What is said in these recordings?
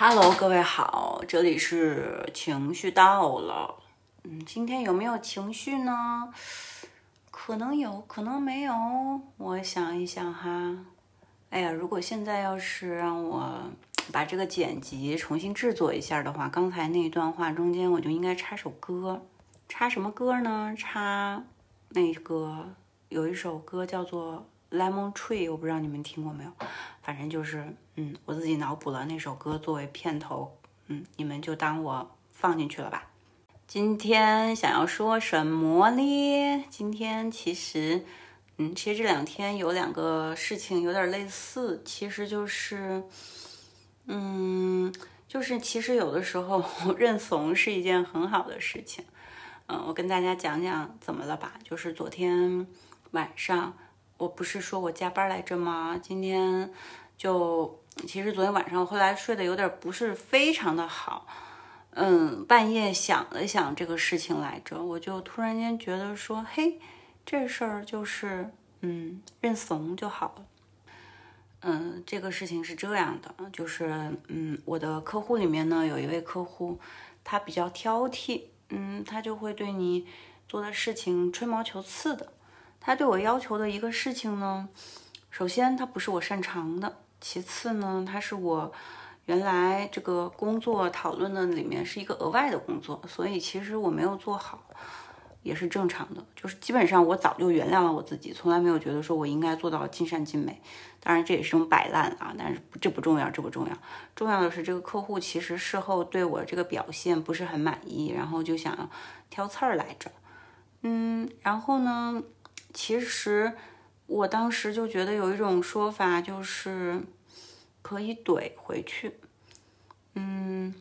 Hello，各位好，这里是情绪到了。嗯，今天有没有情绪呢？可能有，可能没有。我想一想哈。哎呀，如果现在要是让我把这个剪辑重新制作一下的话，刚才那一段话中间我就应该插首歌。插什么歌呢？插那个有一首歌叫做《Lemon Tree》，我不知道你们听过没有。反正就是，嗯，我自己脑补了那首歌作为片头，嗯，你们就当我放进去了吧。今天想要说什么呢？今天其实，嗯，其实这两天有两个事情有点类似，其实就是，嗯，就是其实有的时候认怂是一件很好的事情。嗯，我跟大家讲讲怎么了吧，就是昨天晚上。我不是说我加班来着吗？今天就其实昨天晚上我后来睡得有点不是非常的好，嗯，半夜想了想这个事情来着，我就突然间觉得说，嘿，这事儿就是嗯认怂就好了。嗯，这个事情是这样的，就是嗯我的客户里面呢有一位客户，他比较挑剔，嗯，他就会对你做的事情吹毛求疵的。他对我要求的一个事情呢，首先他不是我擅长的，其次呢，他是我原来这个工作讨论的里面是一个额外的工作，所以其实我没有做好，也是正常的。就是基本上我早就原谅了我自己，从来没有觉得说我应该做到尽善尽美。当然这也是种摆烂啊，但是这不重要，这不重要，重要的是这个客户其实事后对我这个表现不是很满意，然后就想挑刺儿来着。嗯，然后呢？其实我当时就觉得有一种说法，就是可以怼回去，嗯，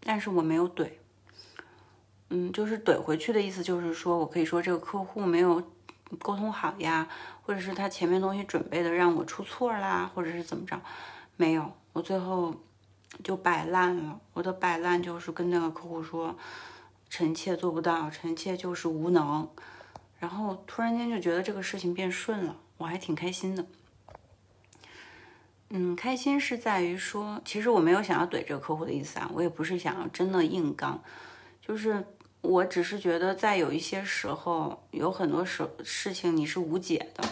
但是我没有怼，嗯，就是怼回去的意思，就是说我可以说这个客户没有沟通好呀，或者是他前面东西准备的让我出错啦，或者是怎么着，没有，我最后就摆烂了。我的摆烂就是跟那个客户说，臣妾做不到，臣妾就是无能。然后突然间就觉得这个事情变顺了，我还挺开心的。嗯，开心是在于说，其实我没有想要怼这个客户的意思啊，我也不是想要真的硬刚，就是我只是觉得在有一些时候，有很多时事情你是无解的。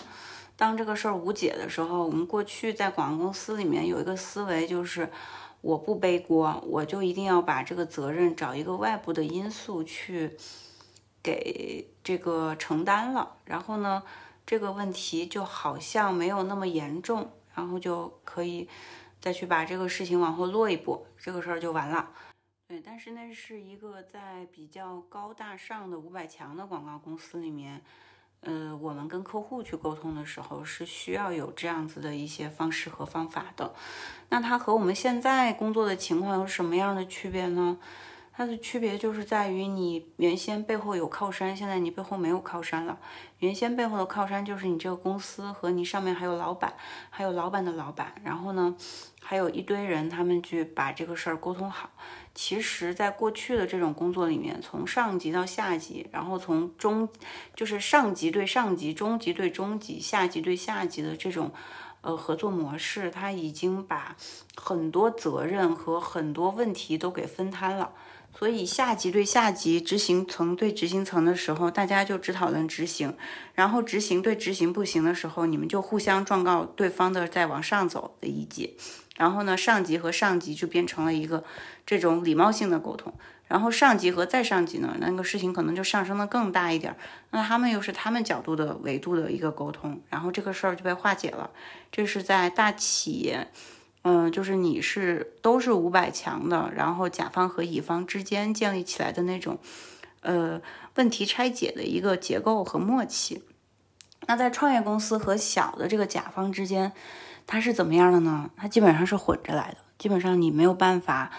当这个事儿无解的时候，我们过去在广告公司里面有一个思维，就是我不背锅，我就一定要把这个责任找一个外部的因素去。给这个承担了，然后呢，这个问题就好像没有那么严重，然后就可以再去把这个事情往后落一步，这个事儿就完了。对，但是那是一个在比较高大上的五百强的广告公司里面，呃，我们跟客户去沟通的时候是需要有这样子的一些方式和方法的。那它和我们现在工作的情况有什么样的区别呢？它的区别就是在于你原先背后有靠山，现在你背后没有靠山了。原先背后的靠山就是你这个公司和你上面还有老板，还有老板的老板，然后呢，还有一堆人，他们去把这个事儿沟通好。其实，在过去的这种工作里面，从上级到下级，然后从中就是上级对上级，中级对中级，下级对下级的这种呃合作模式，它已经把很多责任和很多问题都给分摊了。所以下级对下级，执行层对执行层的时候，大家就只讨论执行，然后执行对执行不行的时候，你们就互相状告对方的再往上走的一级，然后呢，上级和上级就变成了一个这种礼貌性的沟通，然后上级和再上级呢，那个事情可能就上升的更大一点，那他们又是他们角度的维度的一个沟通，然后这个事儿就被化解了，这是在大企业。嗯，就是你是都是五百强的，然后甲方和乙方之间建立起来的那种，呃，问题拆解的一个结构和默契。那在创业公司和小的这个甲方之间，它是怎么样的呢？它基本上是混着来的，基本上你没有办法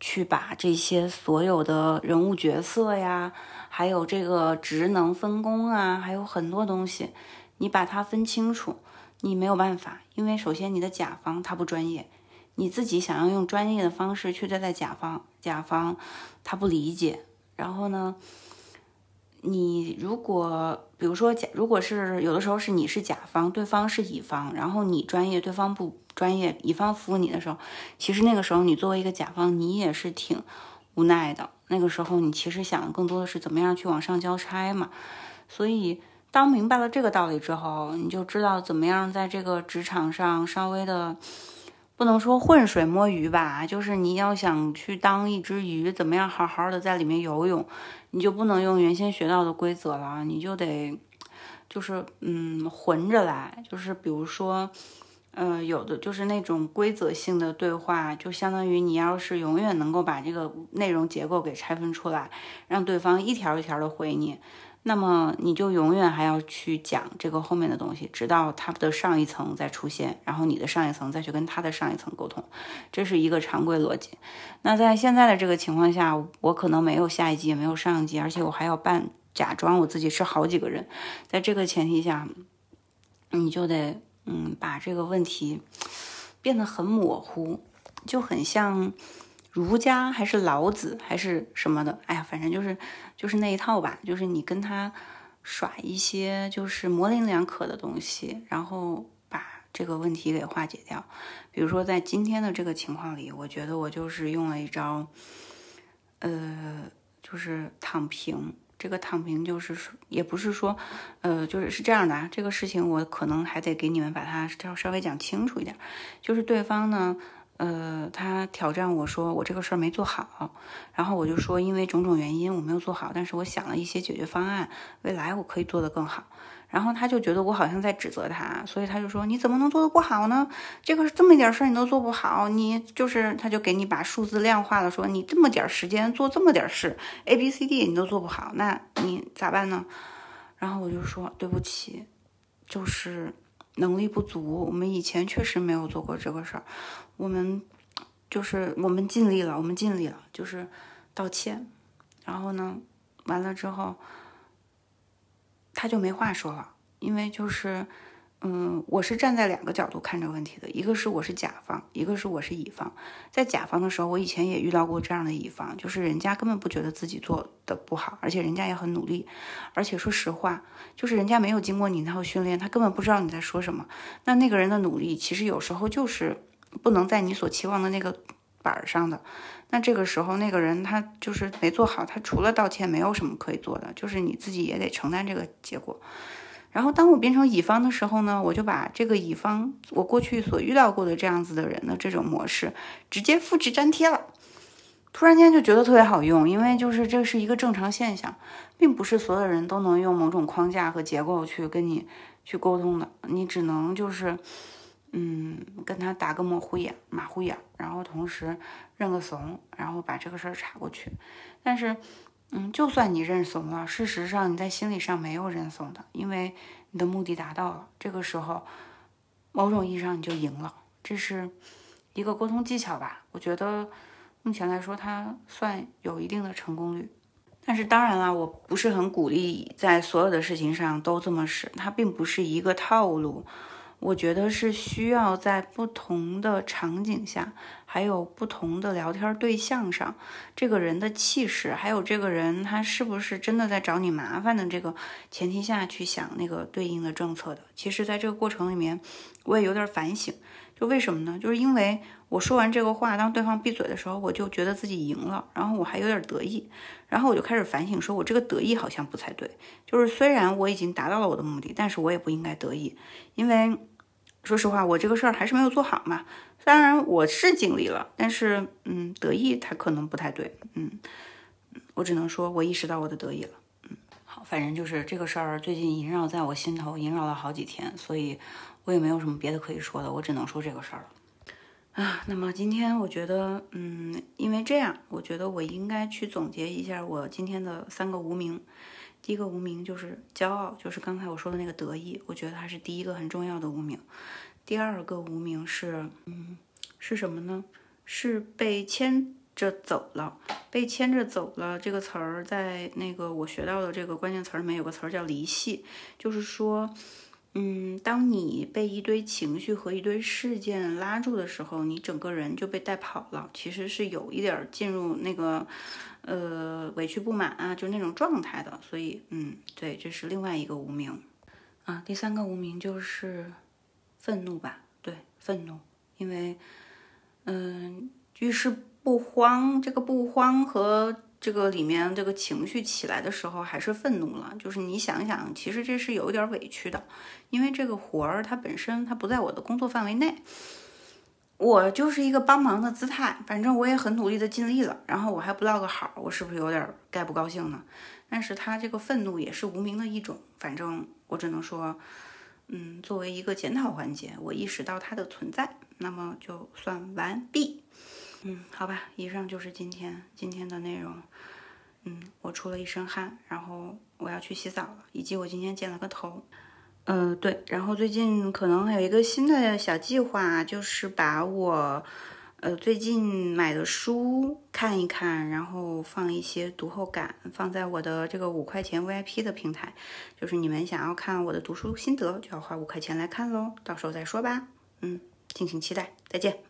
去把这些所有的人物角色呀，还有这个职能分工啊，还有很多东西，你把它分清楚。你没有办法，因为首先你的甲方他不专业，你自己想要用专业的方式去对待甲方，甲方他不理解。然后呢，你如果比如说甲，如果是有的时候是你是甲方，对方是乙方，然后你专业，对方不专业，乙方服务你的时候，其实那个时候你作为一个甲方，你也是挺无奈的。那个时候你其实想更多的是怎么样去往上交差嘛。所以当明白了这个道理之后，你就知道怎么样在这个职场上稍微的。不能说浑水摸鱼吧，就是你要想去当一只鱼，怎么样好好的在里面游泳，你就不能用原先学到的规则了，你就得，就是嗯混着来，就是比如说，呃，有的就是那种规则性的对话，就相当于你要是永远能够把这个内容结构给拆分出来，让对方一条一条的回你。那么你就永远还要去讲这个后面的东西，直到他的上一层再出现，然后你的上一层再去跟他的上一层沟通，这是一个常规逻辑。那在现在的这个情况下，我可能没有下一级，也没有上一级，而且我还要扮假装我自己是好几个人。在这个前提下，你就得嗯把这个问题变得很模糊，就很像。儒家还是老子还是什么的？哎呀，反正就是就是那一套吧。就是你跟他耍一些就是模棱两可的东西，然后把这个问题给化解掉。比如说在今天的这个情况里，我觉得我就是用了一招，呃，就是躺平。这个躺平就是，也不是说，呃，就是是这样的啊。这个事情我可能还得给你们把它稍稍微讲清楚一点。就是对方呢。呃，他挑战我说我这个事儿没做好，然后我就说因为种种原因我没有做好，但是我想了一些解决方案，未来我可以做得更好。然后他就觉得我好像在指责他，所以他就说你怎么能做得不好呢？这个这么一点事儿你都做不好，你就是他就给你把数字量化了，说你这么点时间做这么点事，A B C D 你都做不好，那你咋办呢？然后我就说对不起，就是。能力不足，我们以前确实没有做过这个事儿。我们就是我们尽力了，我们尽力了，就是道歉。然后呢，完了之后，他就没话说了，因为就是。嗯，我是站在两个角度看这个问题的，一个是我是甲方，一个是我是乙方。在甲方的时候，我以前也遇到过这样的乙方，就是人家根本不觉得自己做的不好，而且人家也很努力，而且说实话，就是人家没有经过你那套训练，他根本不知道你在说什么。那那个人的努力，其实有时候就是不能在你所期望的那个板上的。那这个时候，那个人他就是没做好，他除了道歉，没有什么可以做的，就是你自己也得承担这个结果。然后，当我变成乙方的时候呢，我就把这个乙方我过去所遇到过的这样子的人的这种模式直接复制粘贴了。突然间就觉得特别好用，因为就是这是一个正常现象，并不是所有人都能用某种框架和结构去跟你去沟通的。你只能就是嗯跟他打个模糊眼、马虎眼，然后同时认个怂，然后把这个事儿查过去。但是。嗯，就算你认怂了，事实上你在心理上没有认怂的，因为你的目的达到了。这个时候，某种意义上你就赢了，这是一个沟通技巧吧？我觉得目前来说，它算有一定的成功率。但是当然了，我不是很鼓励在所有的事情上都这么使，它并不是一个套路。我觉得是需要在不同的场景下，还有不同的聊天对象上，这个人的气势，还有这个人他是不是真的在找你麻烦的这个前提下去想那个对应的政策的。其实，在这个过程里面，我也有点反省，就为什么呢？就是因为我说完这个话，当对方闭嘴的时候，我就觉得自己赢了，然后我还有点得意，然后我就开始反省，说我这个得意好像不太对。就是虽然我已经达到了我的目的，但是我也不应该得意，因为。说实话，我这个事儿还是没有做好嘛。当然我是尽力了，但是，嗯，得意他可能不太对。嗯，我只能说我意识到我的得意了。嗯，好，反正就是这个事儿最近萦绕在我心头，萦绕了好几天，所以我也没有什么别的可以说的，我只能说这个事儿了。啊，那么今天我觉得，嗯，因为这样，我觉得我应该去总结一下我今天的三个无名。第一个无名就是骄傲，就是刚才我说的那个得意，我觉得它是第一个很重要的无名。第二个无名是，嗯，是什么呢？是被牵着走了。被牵着走了这个词儿，在那个我学到的这个关键词儿里面有个词儿叫离系，就是说，嗯，当你被一堆情绪和一堆事件拉住的时候，你整个人就被带跑了。其实是有一点进入那个，呃，委屈不满啊，就那种状态的。所以，嗯，对，这是另外一个无名啊。第三个无名就是愤怒吧？对，愤怒，因为，嗯，遇事不慌，这个不慌和。这个里面这个情绪起来的时候，还是愤怒了。就是你想想，其实这是有一点委屈的，因为这个活儿它本身它不在我的工作范围内，我就是一个帮忙的姿态。反正我也很努力的尽力了，然后我还不落个好，我是不是有点该不高兴呢？但是他这个愤怒也是无名的一种。反正我只能说，嗯，作为一个检讨环节，我意识到它的存在，那么就算完毕。嗯，好吧，以上就是今天今天的内容。嗯，我出了一身汗，然后我要去洗澡了，以及我今天剪了个头。呃，对，然后最近可能还有一个新的小计划，就是把我呃最近买的书看一看，然后放一些读后感，放在我的这个五块钱 VIP 的平台。就是你们想要看我的读书心得，就要花五块钱来看喽。到时候再说吧。嗯，敬请期待，再见。